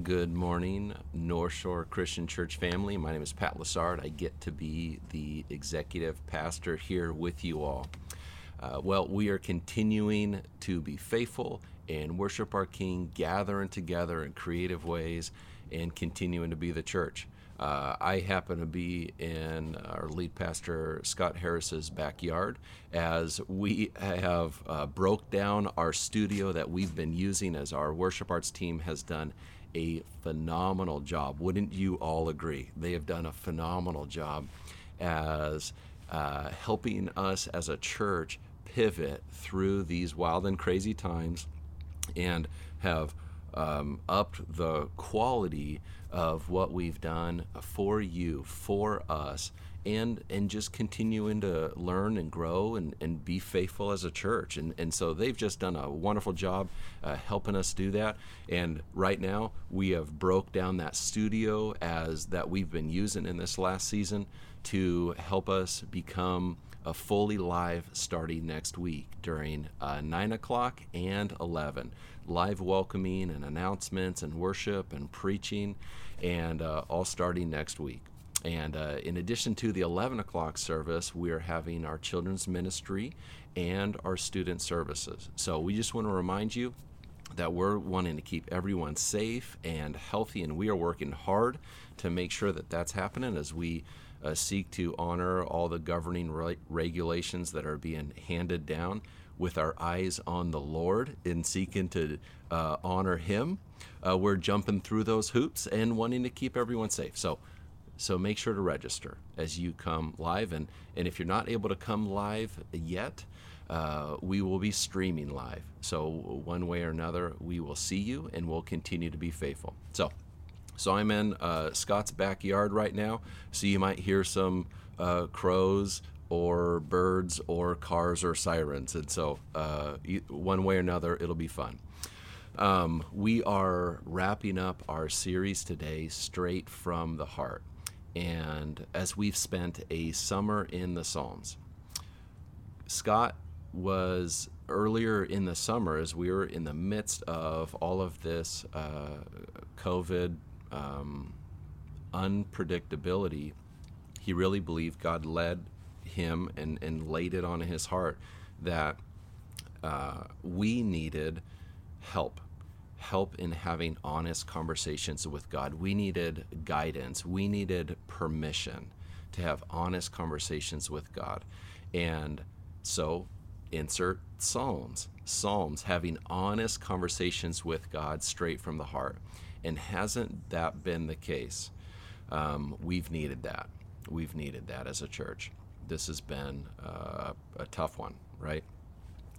Good morning, North Shore Christian Church family. My name is Pat Lassard. I get to be the executive pastor here with you all. Uh, well, we are continuing to be faithful and worship our King, gathering together in creative ways, and continuing to be the church. Uh, I happen to be in our lead pastor Scott Harris's backyard as we have uh, broke down our studio that we've been using as our worship arts team has done a phenomenal job. Wouldn't you all agree? They have done a phenomenal job as uh, helping us as a church pivot through these wild and crazy times and have um, upped the quality of what we've done for you, for us, and and just continuing to learn and grow and, and be faithful as a church. And and so they've just done a wonderful job uh, helping us do that. And right now we have broke down that studio as that we've been using in this last season to help us become a fully live starting next week during uh, 9 o'clock and 11 live welcoming and announcements and worship and preaching and uh, all starting next week and uh, in addition to the 11 o'clock service, we are having our children's ministry and our student services. So we just want to remind you that we're wanting to keep everyone safe and healthy, and we are working hard to make sure that that's happening as we uh, seek to honor all the governing re- regulations that are being handed down with our eyes on the Lord in seeking to uh, honor Him. Uh, we're jumping through those hoops and wanting to keep everyone safe. So so make sure to register as you come live. And, and if you're not able to come live yet, uh, we will be streaming live. So one way or another, we will see you and we'll continue to be faithful. So, so I'm in uh, Scott's backyard right now. So you might hear some uh, crows or birds or cars or sirens. And so uh, one way or another, it'll be fun. Um, we are wrapping up our series today straight from the heart and as we've spent a summer in the Psalms. Scott was earlier in the summer, as we were in the midst of all of this uh, COVID um, unpredictability, he really believed God led him and, and laid it on his heart that uh, we needed help help in having honest conversations with God. We needed guidance. We needed permission to have honest conversations with God. And so insert Psalms. Psalms, having honest conversations with God straight from the heart. And hasn't that been the case? Um, we've needed that. We've needed that as a church. This has been uh, a tough one, right?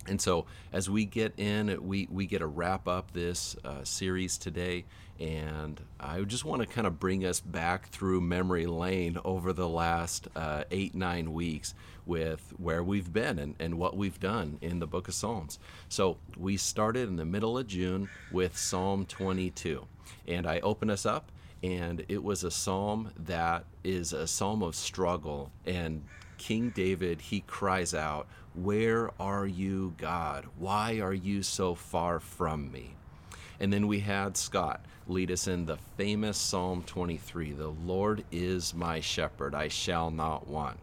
And so, as we get in, we, we get to wrap up this uh, series today. And I just want to kind of bring us back through memory lane over the last uh, eight, nine weeks with where we've been and, and what we've done in the book of Psalms. So, we started in the middle of June with Psalm 22. And I open us up, and it was a psalm that is a psalm of struggle. And King David, he cries out, where are you, God? Why are you so far from me? And then we had Scott lead us in the famous Psalm 23 The Lord is my shepherd, I shall not want.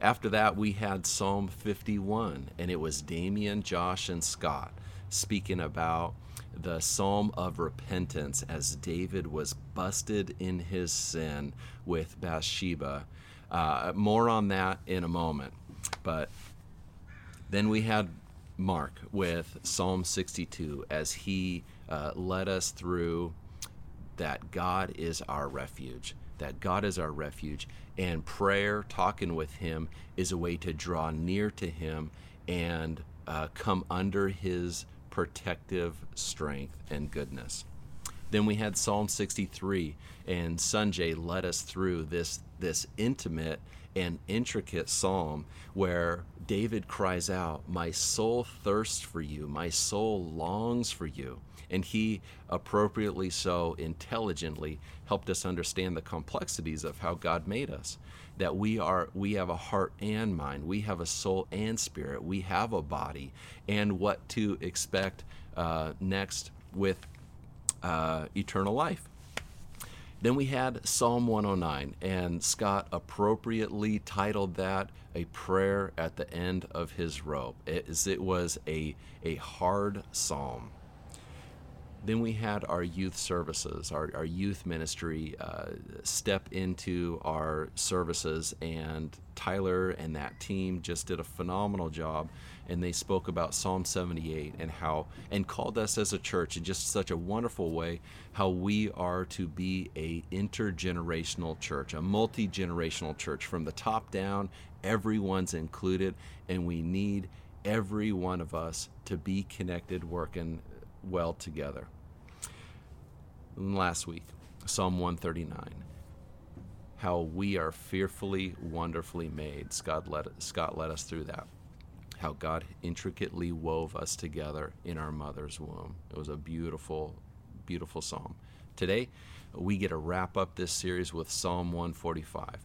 After that, we had Psalm 51, and it was Damien, Josh, and Scott speaking about the psalm of repentance as David was busted in his sin with Bathsheba. Uh, more on that in a moment. But then we had Mark with Psalm 62 as he uh, led us through that God is our refuge, that God is our refuge, and prayer, talking with Him, is a way to draw near to Him and uh, come under His protective strength and goodness. Then we had Psalm 63, and Sanjay led us through this this intimate and intricate psalm where David cries out, My soul thirsts for you, my soul longs for you. And he, appropriately so, intelligently helped us understand the complexities of how God made us. That we are we have a heart and mind, we have a soul and spirit, we have a body, and what to expect uh, next with uh, eternal life. Then we had Psalm 109, and Scott appropriately titled that a prayer at the end of his rope. It, was a, a hard psalm. Then we had our youth services, our, our youth ministry uh, step into our services, and Tyler and that team just did a phenomenal job. And they spoke about Psalm 78 and how, and called us as a church in just such a wonderful way, how we are to be a intergenerational church, a multi generational church from the top down. Everyone's included, and we need every one of us to be connected, working well together. last week, Psalm 139. How we are fearfully, wonderfully made. Scott led, Scott led us through that. How God intricately wove us together in our mother's womb. It was a beautiful, beautiful psalm. Today, we get to wrap up this series with Psalm 145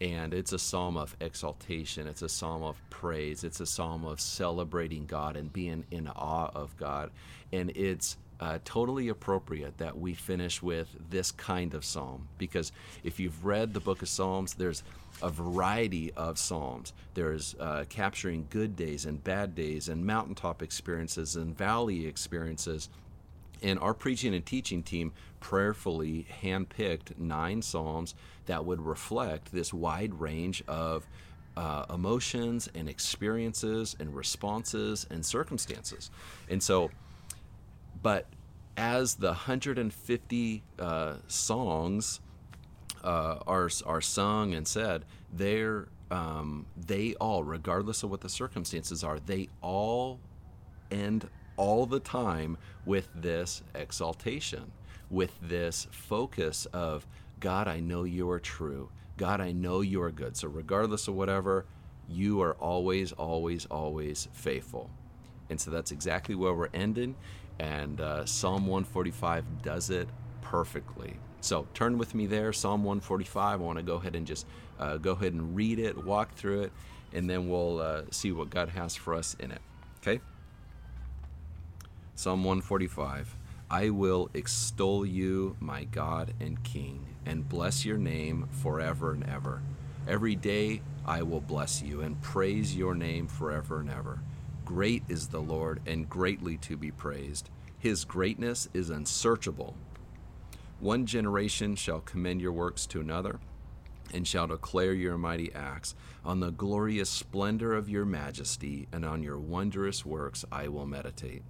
and it's a psalm of exaltation it's a psalm of praise it's a psalm of celebrating god and being in awe of god and it's uh, totally appropriate that we finish with this kind of psalm. Because if you've read the book of psalms there's a variety of psalms. There's uh, capturing good days and bad days and mountaintop experiences and valley experiences. And our preaching and teaching team prayerfully handpicked nine Psalms that would reflect this wide range of uh, emotions and experiences and responses and circumstances. And so, but as the 150 uh, songs uh, are, are sung and said, they're, um, they all, regardless of what the circumstances are, they all end all the time with this exaltation, with this focus of, God, I know you are true. God, I know you are good. So, regardless of whatever, you are always, always, always faithful. And so that's exactly where we're ending. And uh, Psalm 145 does it perfectly. So turn with me there, Psalm 145. I want to go ahead and just uh, go ahead and read it, walk through it, and then we'll uh, see what God has for us in it. Okay? Psalm 145 I will extol you, my God and King, and bless your name forever and ever. Every day I will bless you and praise your name forever and ever. Great is the Lord and greatly to be praised. His greatness is unsearchable. One generation shall commend your works to another and shall declare your mighty acts. On the glorious splendor of your majesty and on your wondrous works I will meditate.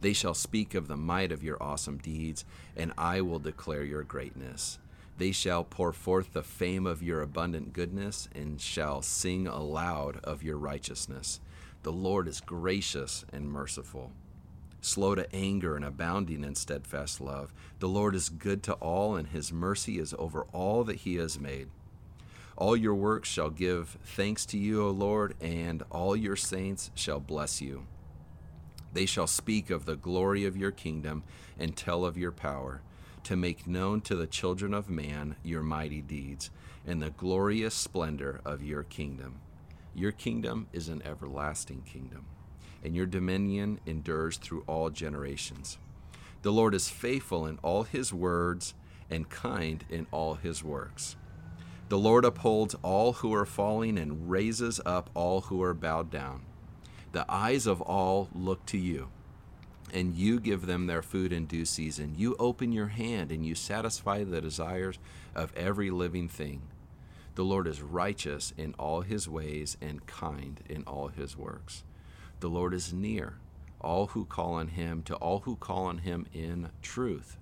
They shall speak of the might of your awesome deeds, and I will declare your greatness. They shall pour forth the fame of your abundant goodness, and shall sing aloud of your righteousness. The Lord is gracious and merciful, slow to anger and abounding in steadfast love. The Lord is good to all, and his mercy is over all that he has made. All your works shall give thanks to you, O Lord, and all your saints shall bless you. They shall speak of the glory of your kingdom and tell of your power, to make known to the children of man your mighty deeds and the glorious splendor of your kingdom. Your kingdom is an everlasting kingdom, and your dominion endures through all generations. The Lord is faithful in all his words and kind in all his works. The Lord upholds all who are falling and raises up all who are bowed down. The eyes of all look to you, and you give them their food in due season. You open your hand and you satisfy the desires of every living thing. The Lord is righteous in all his ways and kind in all his works. The Lord is near all who call on him, to all who call on him in truth.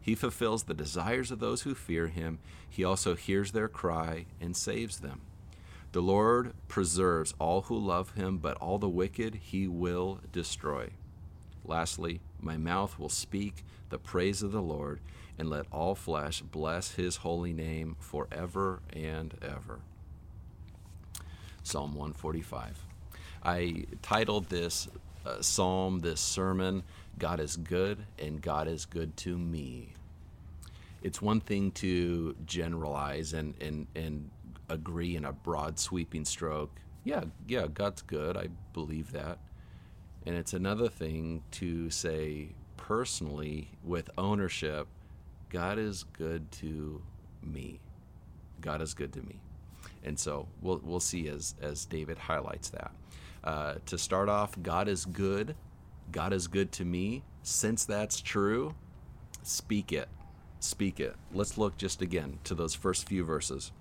He fulfills the desires of those who fear him. He also hears their cry and saves them. The Lord preserves all who love him, but all the wicked he will destroy. Lastly, my mouth will speak the praise of the Lord, and let all flesh bless his holy name forever and ever. Psalm 145. I titled this uh, psalm, this sermon, God is good and God is good to me. It's one thing to generalize and, and, and agree in a broad sweeping stroke. Yeah, yeah, God's good. I believe that. And it's another thing to say personally with ownership, God is good to me. God is good to me. And so we'll, we'll see as, as David highlights that. Uh, to start off, God is good. God is good to me. Since that's true, speak it. Speak it. Let's look just again to those first few verses.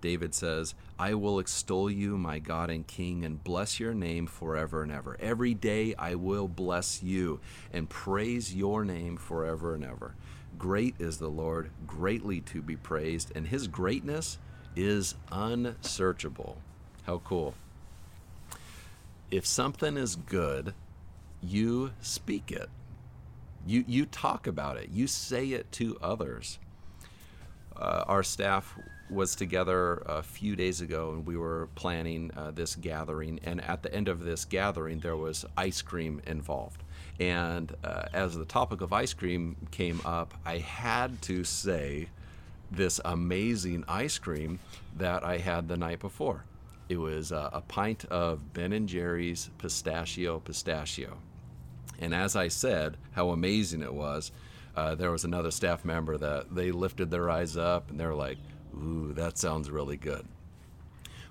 David says, I will extol you, my God and King, and bless your name forever and ever. Every day I will bless you and praise your name forever and ever. Great is the Lord, greatly to be praised, and his greatness is unsearchable. How cool. If something is good, you speak it. You, you talk about it. You say it to others. Uh, our staff was together a few days ago and we were planning uh, this gathering. And at the end of this gathering, there was ice cream involved. And uh, as the topic of ice cream came up, I had to say this amazing ice cream that I had the night before. It was uh, a pint of Ben and Jerry's pistachio pistachio. And as I said, how amazing it was, uh, there was another staff member that they lifted their eyes up and they're like, Ooh, that sounds really good.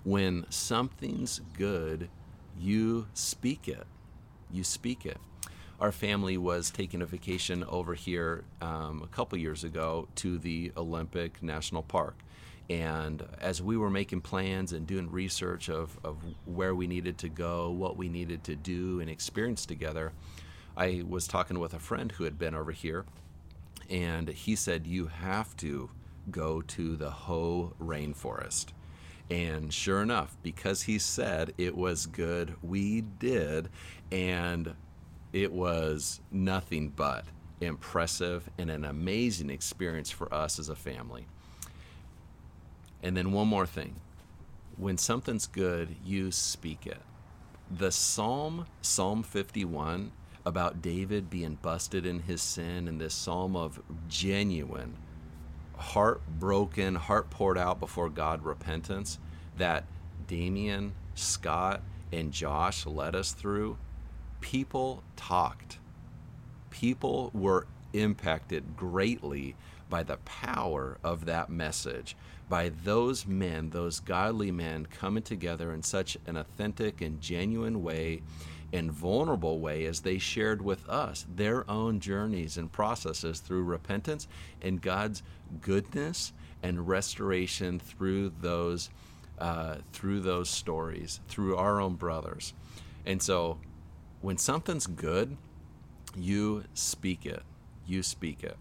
When something's good, you speak it. You speak it. Our family was taking a vacation over here um, a couple years ago to the Olympic National Park. And as we were making plans and doing research of, of where we needed to go, what we needed to do and experience together, I was talking with a friend who had been over here, and he said, You have to go to the Hoh rainforest. And sure enough, because he said it was good, we did. And it was nothing but impressive and an amazing experience for us as a family. And then one more thing when something's good, you speak it. The Psalm, Psalm 51, about David being busted in his sin, and this psalm of genuine heartbroken, heart poured out before God repentance that Damien, Scott, and Josh led us through, people talked. People were impacted greatly by the power of that message, by those men, those godly men coming together in such an authentic and genuine way and vulnerable way as they shared with us their own journeys and processes through repentance and God's goodness and restoration through those uh, through those stories, through our own brothers. And so, when something's good, you speak it. You speak it.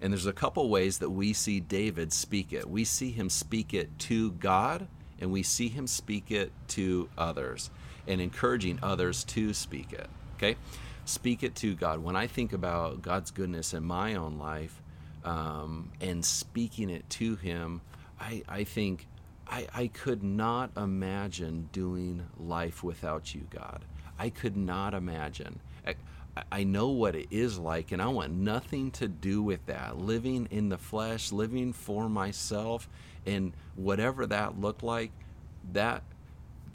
And there's a couple ways that we see David speak it. We see him speak it to God, and we see him speak it to others and encouraging others to speak it. Okay? Speak it to God. When I think about God's goodness in my own life um, and speaking it to Him, I, I think I, I could not imagine doing life without you, God. I could not imagine. I, I know what it is like, and I want nothing to do with that. Living in the flesh, living for myself, and whatever that looked like, that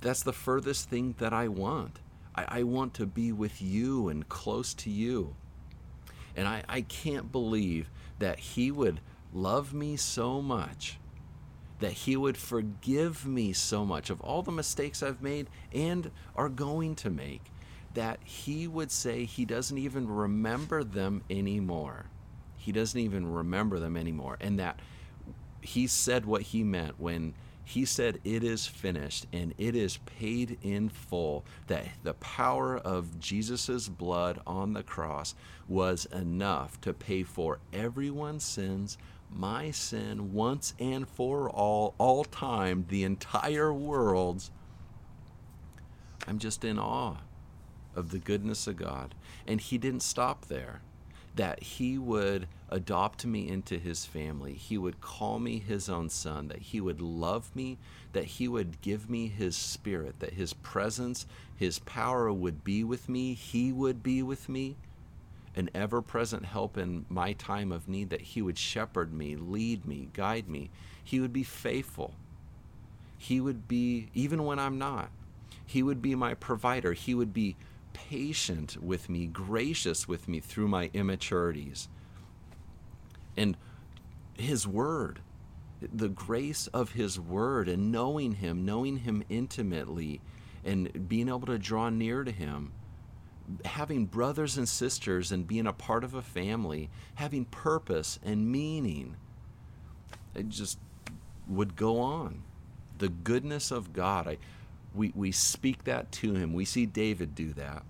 that's the furthest thing that I want. I, I want to be with you and close to you. And I, I can't believe that He would love me so much, that He would forgive me so much of all the mistakes I've made and are going to make, that He would say He doesn't even remember them anymore. He doesn't even remember them anymore. And that He said what He meant when he said, It is finished and it is paid in full. That the power of Jesus' blood on the cross was enough to pay for everyone's sins, my sin, once and for all, all time, the entire world's. I'm just in awe of the goodness of God. And He didn't stop there that he would adopt me into his family. He would call me his own son, that he would love me, that he would give me his spirit, that his presence, his power would be with me, he would be with me, an ever present help in my time of need, that he would shepherd me, lead me, guide me. He would be faithful. He would be, even when I'm not, he would be my provider. He would be patient with me, gracious with me through my immaturities. And His Word, the grace of His Word, and knowing Him, knowing Him intimately, and being able to draw near to Him, having brothers and sisters, and being a part of a family, having purpose and meaning. It just would go on. The goodness of God. I, we, we speak that to him. We see David do that.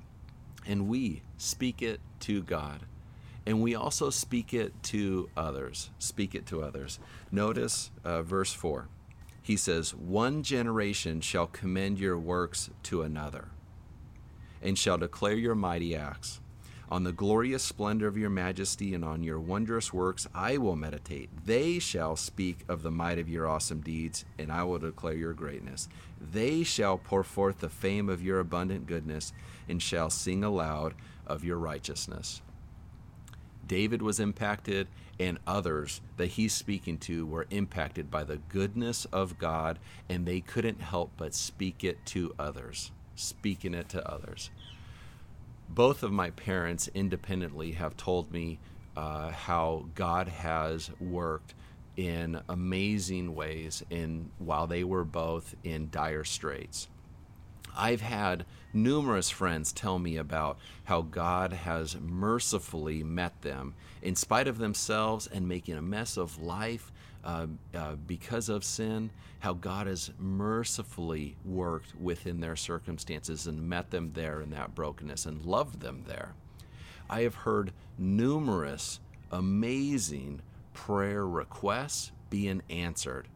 And we speak it to God. And we also speak it to others. Speak it to others. Notice uh, verse 4. He says, One generation shall commend your works to another, and shall declare your mighty acts. On the glorious splendor of your majesty and on your wondrous works I will meditate. They shall speak of the might of your awesome deeds, and I will declare your greatness. They shall pour forth the fame of your abundant goodness, and shall sing aloud of your righteousness. David was impacted, and others that he's speaking to were impacted by the goodness of God, and they couldn't help but speak it to others, speaking it to others both of my parents independently have told me uh, how God has worked in amazing ways in while they were both in dire straits. I've had numerous friends tell me about how God has mercifully met them in spite of themselves and making a mess of life uh, uh, because of sin, how God has mercifully worked within their circumstances and met them there in that brokenness and loved them there. I have heard numerous amazing prayer requests being answered.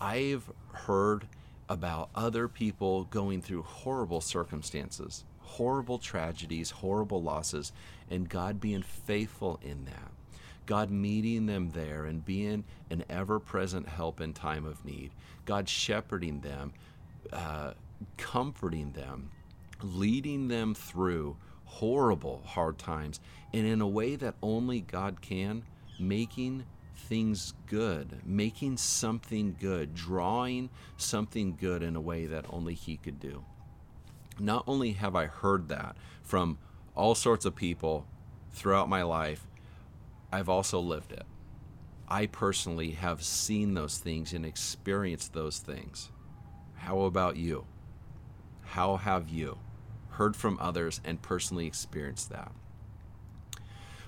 I've heard about other people going through horrible circumstances, horrible tragedies, horrible losses, and God being faithful in that. God meeting them there and being an ever present help in time of need. God shepherding them, uh, comforting them, leading them through horrible, hard times, and in a way that only God can, making things good, making something good, drawing something good in a way that only He could do. Not only have I heard that from all sorts of people throughout my life, I've also lived it. I personally have seen those things and experienced those things. How about you? How have you heard from others and personally experienced that?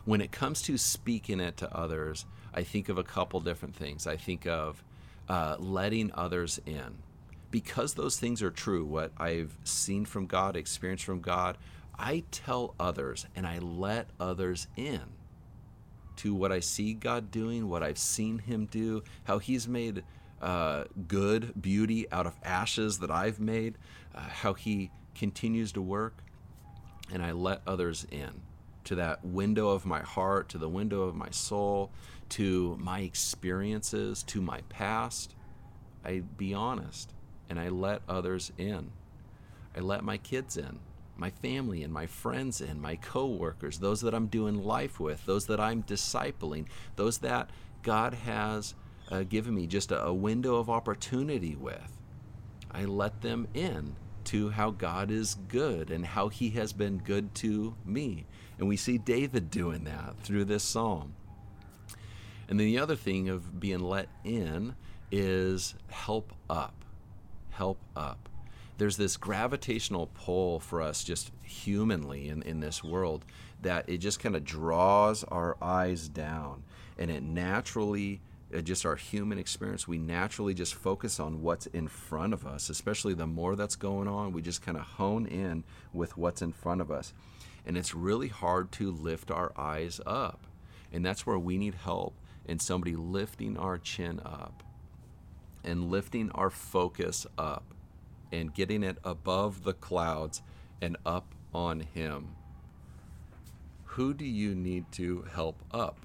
When it comes to speaking it to others, I think of a couple different things. I think of uh, letting others in. Because those things are true, what I've seen from God, experienced from God, I tell others and I let others in to what I see God doing, what I've seen Him do, how He's made uh, good beauty out of ashes that I've made, uh, how He continues to work, and I let others in to that window of my heart, to the window of my soul, to my experiences, to my past. I be honest and I let others in. I let my kids in my family and my friends and my coworkers, those that I'm doing life with, those that I'm discipling, those that God has uh, given me just a, a window of opportunity with. I let them in to how God is good and how He has been good to me. And we see David doing that through this psalm. And then the other thing of being let in is help up. Help up there's this gravitational pull for us just humanly in, in this world that it just kind of draws our eyes down and it naturally uh, just our human experience we naturally just focus on what's in front of us especially the more that's going on we just kind of hone in with what's in front of us. And it's really hard to lift our eyes up. And that's where we need help in somebody lifting our chin up and lifting our focus up and getting it above the clouds and up on Him. Who do you need to help up?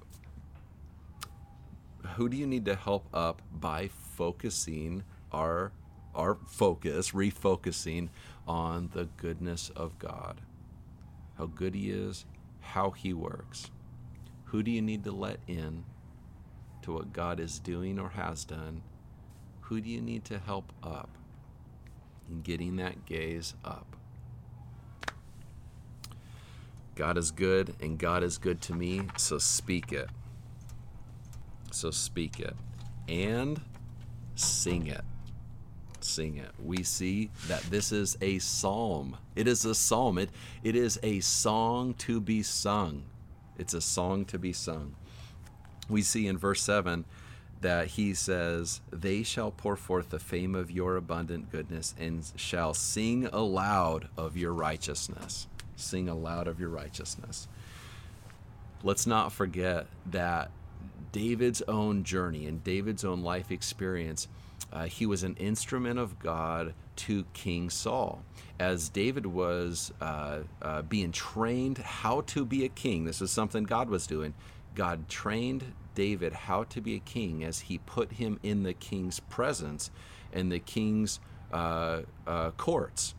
Who do you need to help up by focusing our our focus, refocusing on the goodness of God? How good He is, how He works. Who do you need to let in to what God is doing or has done? Who do you need to help up? And getting that gaze up. God is good and God is good to me, so speak it. So speak it and sing it. Sing it. We see that this is a psalm. It is a psalm. It, it is a song to be sung. It's a song to be sung. We see in verse 7 that he says, They shall pour forth the fame of your abundant goodness and shall sing aloud of your righteousness. Sing aloud of your righteousness. Let's not forget that David's own journey and David's own life experience, uh, he was an instrument of God to King Saul. As David was uh, uh, being trained how to be a king, this is something God was doing. God trained David how to be a king as he put him in the king's presence and the king's uh, uh, courts.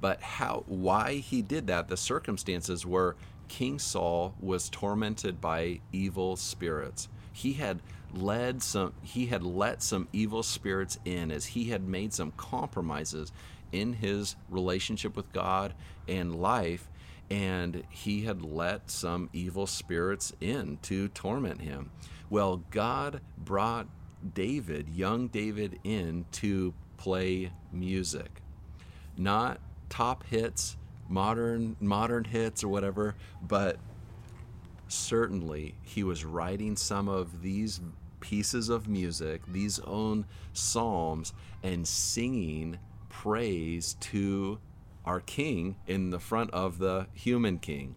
But how, why he did that, the circumstances were King Saul was tormented by evil spirits. He had led some he had let some evil spirits in as he had made some compromises in his relationship with God and life and he had let some evil spirits in to torment him. Well, God brought David, young David in to play music. Not top hits, modern modern hits or whatever, but certainly he was writing some of these pieces of music, these own psalms and singing praise to our king in the front of the human king.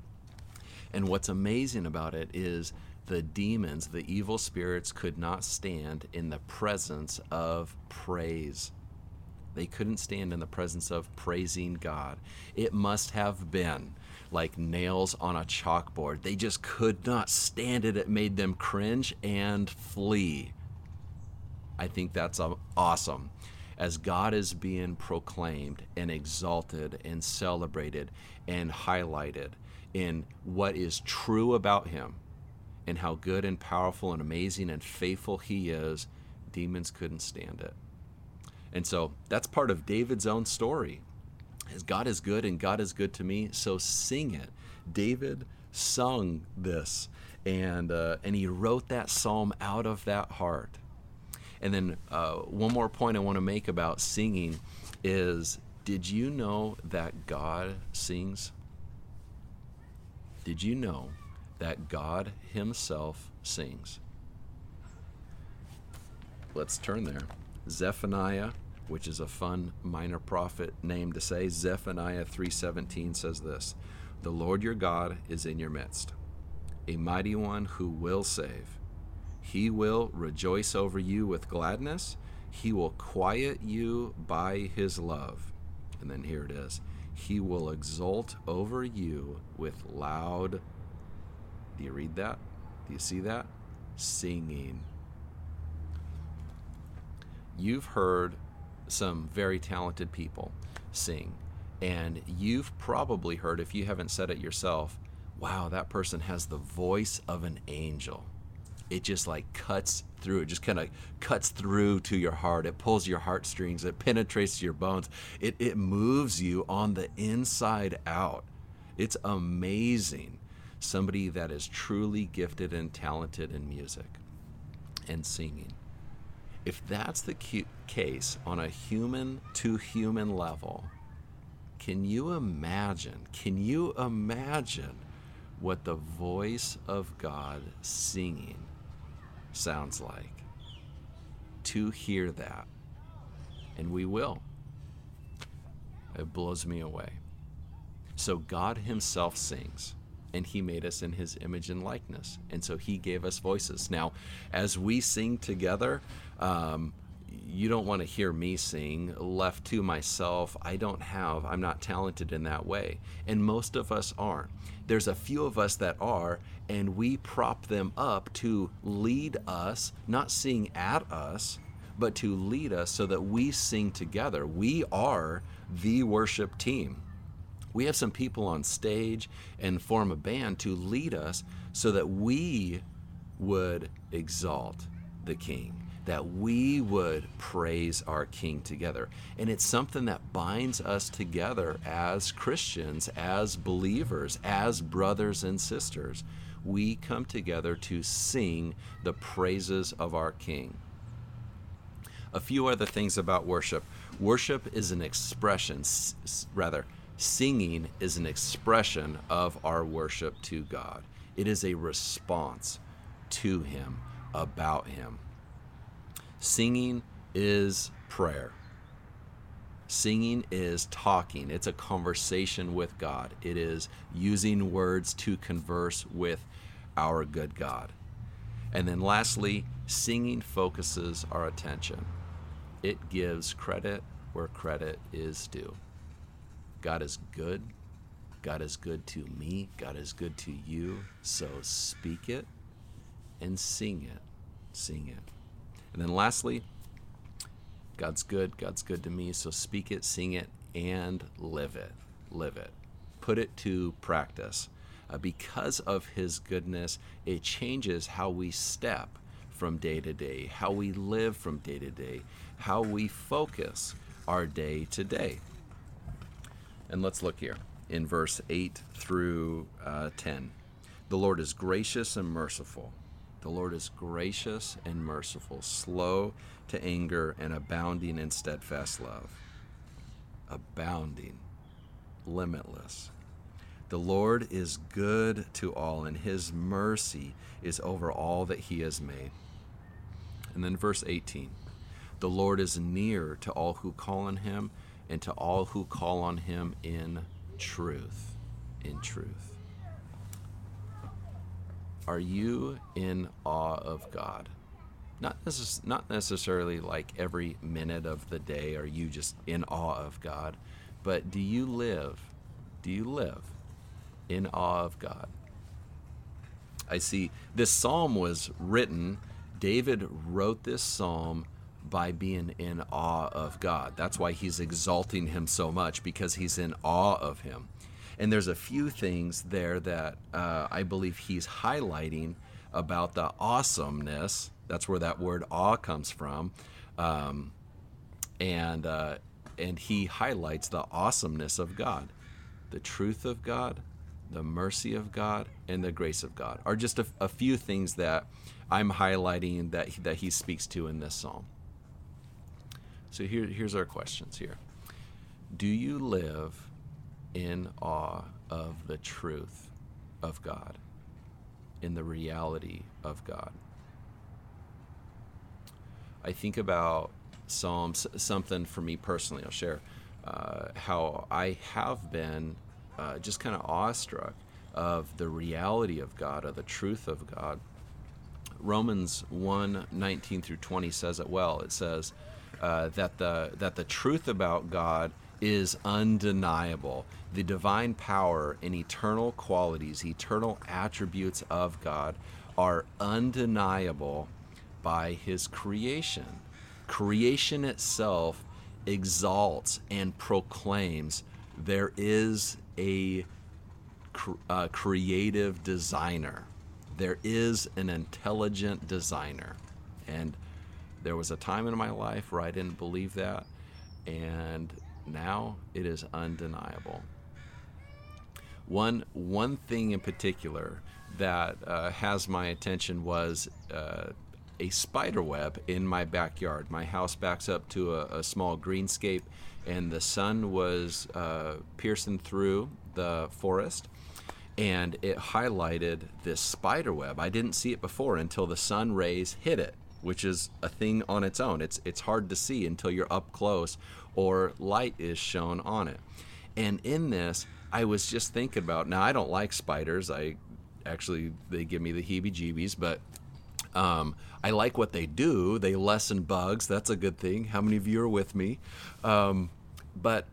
And what's amazing about it is the demons, the evil spirits could not stand in the presence of praise. They couldn't stand in the presence of praising God. It must have been like nails on a chalkboard. They just could not stand it. It made them cringe and flee. I think that's awesome. As God is being proclaimed and exalted and celebrated and highlighted in what is true about Him and how good and powerful and amazing and faithful He is, demons couldn't stand it. And so that's part of David's own story. As God is good and God is good to me, so sing it. David sung this, and uh, and he wrote that psalm out of that heart. And then uh, one more point I want to make about singing is: Did you know that God sings? Did you know that God Himself sings? Let's turn there. Zephaniah, which is a fun minor prophet name to say, Zephaniah 3:17 says this: "The Lord your God is in your midst, a mighty one who will save. He will rejoice over you with gladness. He will quiet you by his love." And then here it is. He will exult over you with loud Do you read that? Do you see that? Singing you've heard some very talented people sing, and you've probably heard, if you haven't said it yourself, wow, that person has the voice of an angel. It just like cuts through, it just kind of cuts through to your heart. It pulls your heartstrings, it penetrates your bones, it, it moves you on the inside out. It's amazing. Somebody that is truly gifted and talented in music and singing. If that's the case on a human to human level, can you imagine? Can you imagine what the voice of God singing sounds like? To hear that. And we will. It blows me away. So God Himself sings and he made us in his image and likeness and so he gave us voices now as we sing together um, you don't want to hear me sing left to myself i don't have i'm not talented in that way. And most of us aren't. There's a few of us that are and we prop them up to lead us not sing at us but to lead us so that we sing together. We are the worship team. We have some people on stage and form a band to lead us so that we would exalt the king that we would praise our King together. And it's something that binds us together as Christians, as believers, as brothers and sisters. We come together to sing the praises of our King. A few other things about worship worship is an expression, rather, singing is an expression of our worship to God. It is a response to Him, about Him. Singing is prayer. Singing is talking. It's a conversation with God. It is using words to converse with our good God. And then lastly, singing focuses our attention. It gives credit where credit is due. God is good. God is good to me. God is good to you. So speak it and sing it. Sing it. And then lastly, God's good. God's good to me. So speak it, sing it, and live it. Live it. Put it to practice. Uh, because of His goodness, it changes how we step from day to day, how we live from day to day, how we focus our day to day. And let's look here in verse 8 through uh, 10. The Lord is gracious and merciful the Lord is gracious and merciful, slow to anger, and abounding in steadfast love. Abounding, limitless. The Lord is good to all, and his mercy is over all that he has made. And then verse 18 The Lord is near to all who call on him, and to all who call on him in truth. In truth. Are you in awe of God? Not, necess- not necessarily like every minute of the day are you just in awe of God, but do you live? Do you live in awe of God? I see this psalm was written, David wrote this psalm by being in awe of God. That's why he's exalting him so much because he's in awe of him. And there's a few things there that uh, I believe he's highlighting about the awesomeness. That's where that word awe comes from. Um, and, uh, and he highlights the awesomeness of God, the truth of God, the mercy of God, and the grace of God are just a, a few things that I'm highlighting that, that he speaks to in this psalm. So here, here's our questions here. Do you live in awe of the truth of God, in the reality of God. I think about Psalms, something for me personally, I'll share uh, how I have been uh, just kind of awestruck of the reality of God, of the truth of God. Romans 1 19 through 20 says it well. It says uh, that, the, that the truth about God is undeniable. The divine power and eternal qualities, eternal attributes of God are undeniable by his creation. Creation itself exalts and proclaims there is a, a uh, creative designer. There is an intelligent designer. And there was a time in my life where I didn't believe that. And now it is undeniable. One, one thing in particular that uh, has my attention was uh, a spider web in my backyard. My house backs up to a, a small greenscape, and the sun was uh, piercing through the forest and it highlighted this spider web. I didn't see it before until the sun rays hit it, which is a thing on its own. It's it's hard to see until you're up close or light is shown on it. And in this, I was just thinking about now I don't like spiders. I actually they give me the heebie-jeebies, but um, I like what they do. They lessen bugs. That's a good thing. How many of you are with me? Um, but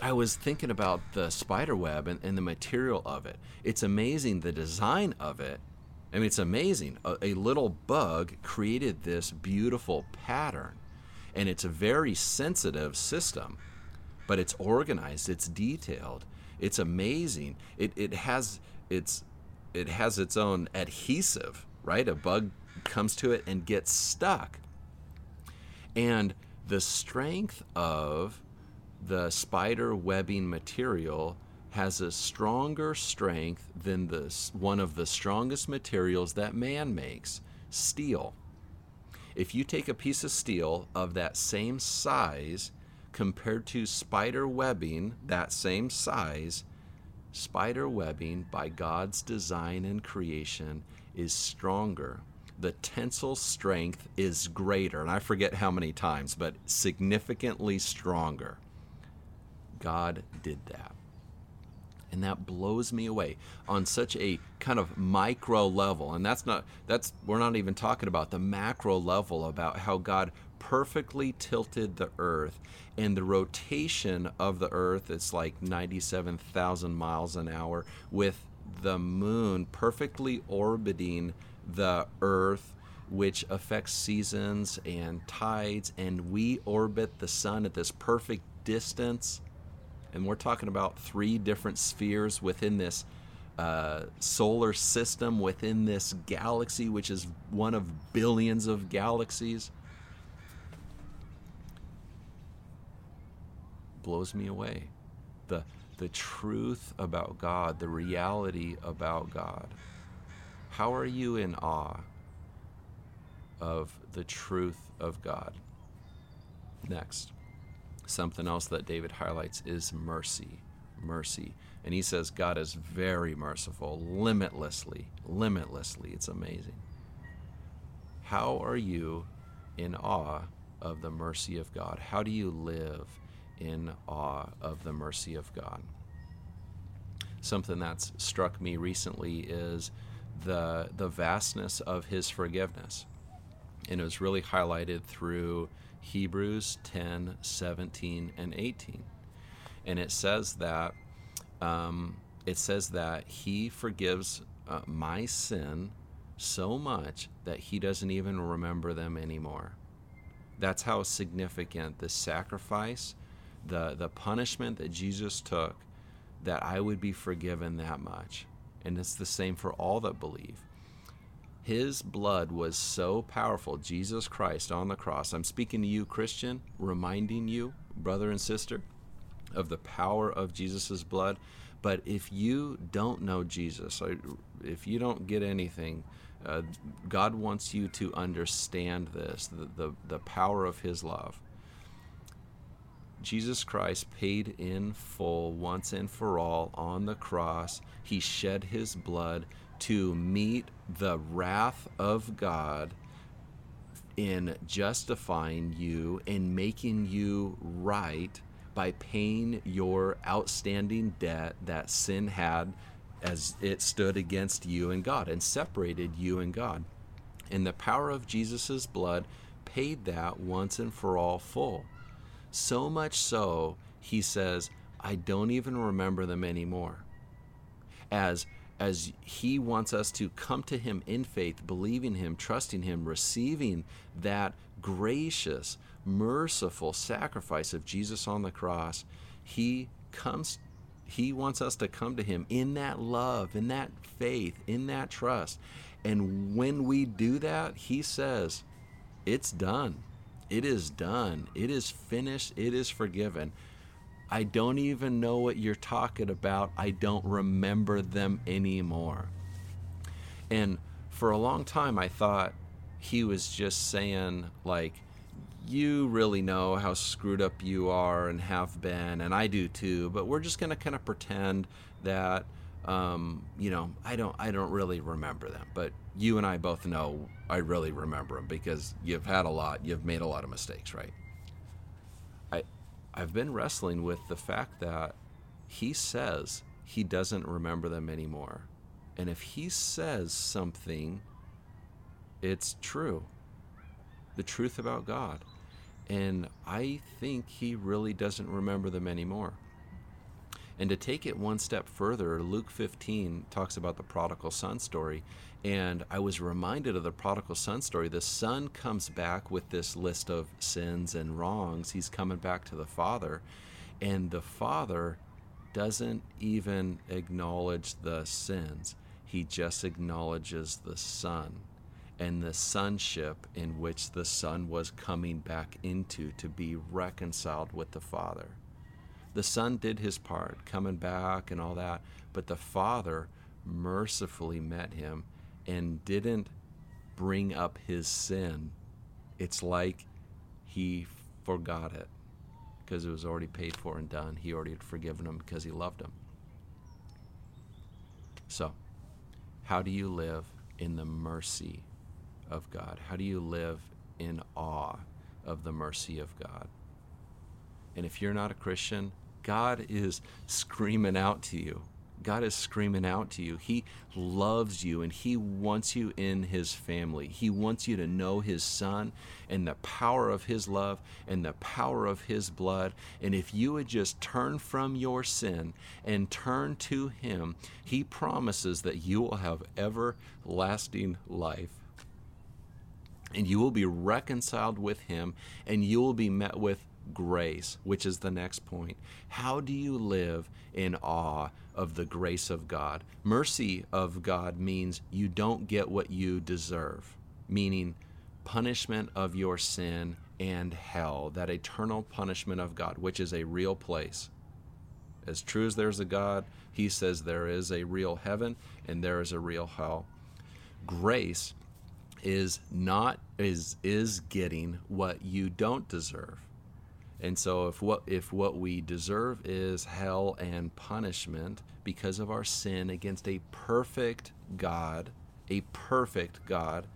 I was thinking about the spider web and, and, the material of it. It's amazing the design of it. I mean, it's amazing. A, a little bug created this beautiful pattern and it's a very sensitive system but it's organized it's detailed it's amazing. It, it has its it has its own adhesive right? A bug comes to it and gets stuck. And the strength of the spider webbing material has a stronger strength than the, one of the strongest materials that man makes steel. If you take a piece of steel of that same size compared to spider webbing, that same size, spider webbing by God's design and creation is stronger. The tensile strength is greater, and I forget how many times, but significantly stronger. God did that. And that blows me away on such a kind of micro level. And that's not, that's, we're not even talking about the macro level about how God perfectly tilted the earth and the rotation of the earth it's like 97,000 miles an hour with the moon perfectly orbiting the earth which affects seasons and tides and we orbit the sun at this perfect distance and we're talking about three different spheres within this uh, solar system within this galaxy which is one of billions of galaxies blows me away. The, the truth about God, the reality about God. How are you in awe of the truth of God? Next, something else that David highlights is mercy. Mercy. And he says God is very merciful, limitlessly, limitlessly. It's amazing. How are you in awe of the mercy of God? How do you live in awe of the mercy of God. Something that's struck me recently is the, the vastness of his forgiveness. And it was really highlighted through Hebrews 10, 17, and 18. And it says that um, it says that he forgives uh, my sin so much that he doesn't even remember them anymore. That's how significant the sacrifice the the punishment that Jesus took that I would be forgiven that much. And it's the same for all that believe. His blood was so powerful, Jesus Christ on the cross. I'm speaking to you, Christian, reminding you, brother and sister, of the power of Jesus' blood. But if you don't know Jesus, if you don't get anything, uh, God wants you to understand this the, the, the power of His love. Jesus Christ paid in full once and for all on the cross. He shed his blood to meet the wrath of God in justifying you and making you right by paying your outstanding debt that sin had as it stood against you and God and separated you and God. And the power of Jesus' blood paid that once and for all full. So much so, he says, I don't even remember them anymore. As as he wants us to come to him in faith, believing him, trusting him, receiving that gracious, merciful sacrifice of Jesus on the cross, he comes he wants us to come to him in that love, in that faith, in that trust. And when we do that, he says, it's done. It is done. It is finished. It is forgiven. I don't even know what you're talking about. I don't remember them anymore. And for a long time, I thought he was just saying, like, you really know how screwed up you are and have been, and I do too, but we're just going to kind of pretend that um, you know, I don't I don't really remember them, but you and I both know I really remember them because you've had a lot, you've made a lot of mistakes, right? I've been wrestling with the fact that he says he doesn't remember them anymore. And if he says something, it's true. The truth about God. And I think he really doesn't remember them anymore. And to take it one step further, Luke 15 talks about the prodigal son story. And I was reminded of the prodigal son story. The son comes back with this list of sins and wrongs. He's coming back to the father. And the father doesn't even acknowledge the sins, he just acknowledges the son. and the sonship in which the Son was coming back into to be reconciled with the Father. The Son did his part, coming back and all that, but the Father mercifully met him and didn't bring up his sin. It's like he forgot it because it was already paid for and done. He already had forgiven him because he loved him. So, how do you live in the mercy of God? How do you live in awe of the mercy of God? And if you're not a Christian, God is screaming out to you God is screaming out to you. He loves you and He wants you in His family. He wants you to know His Son and the power of His love and the power of His blood. And if you would just turn from your sin and turn to Him, He promises that you will have everlasting life. And you will be reconciled with Him and you will be met with grace, which is the next point. How do you live in awe of the grace of God? Mercy of God means you don't get what you deserve, meaning punishment of your sin and hell, that eternal punishment of God, which is a real place. As true as there's a God, he says there is a real heaven and there is a real hell. Grace is not is is getting what you don't deserve and so if what if what we deserve is hell and punishment because of our sin against a perfect God, a perfect God,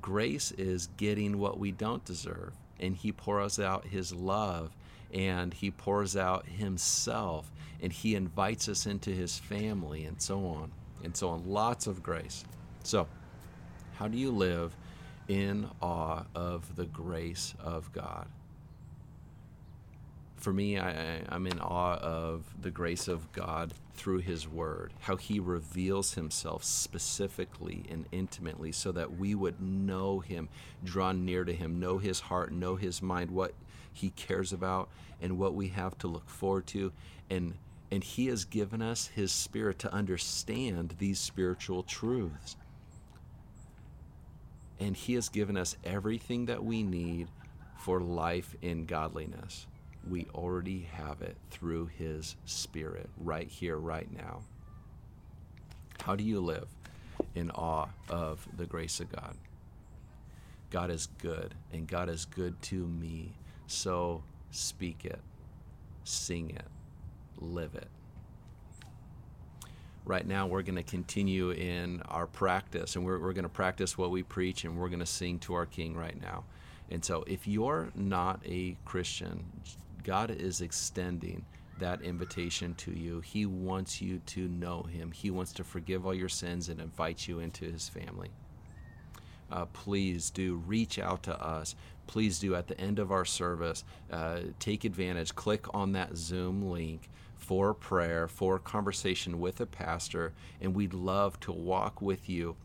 grace is getting what we don't deserve. And he pours out his love and he pours out himself and he invites us into his family and so on and so on. Lots of grace. So, how do you live in awe of the grace of God? For me, I, I'm in awe of the grace of God through His Word, how He reveals Himself specifically and intimately so that we would know Him, draw near to Him, know His heart, know His mind, what He cares about, and what we have to look forward to. And, and He has given us His Spirit to understand these spiritual truths. And He has given us everything that we need for life in godliness we already have it through His Spirit right here, right now. How do you live in awe of the grace of God? God is good, and God is good to me. So speak it, sing it, live it. Right now, we're going to continue in our practice, and we're, we're going to practice what we preach, and we're going to sing to our King right now. And so, if you're not a Christian, God is extending that invitation to you. He wants you to know Him, He wants to forgive all your sins and invite you into His family. Uh, please do reach out to us. Please do at the end of our service, uh, take advantage, click on that Zoom link for prayer, for conversation with a pastor, and we'd love to walk with you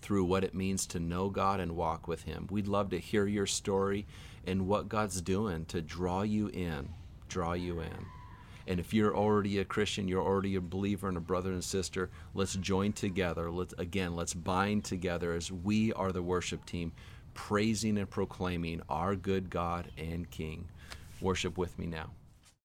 through what it means to know God and walk with Him. We'd love to hear your story and what God's doing to draw you in, draw you in. And if you're already a Christian, you're already a believer and a brother and sister, let's join together. Let's again, let's bind together as we are the worship team, praising and proclaiming our good God and King. Worship with me now.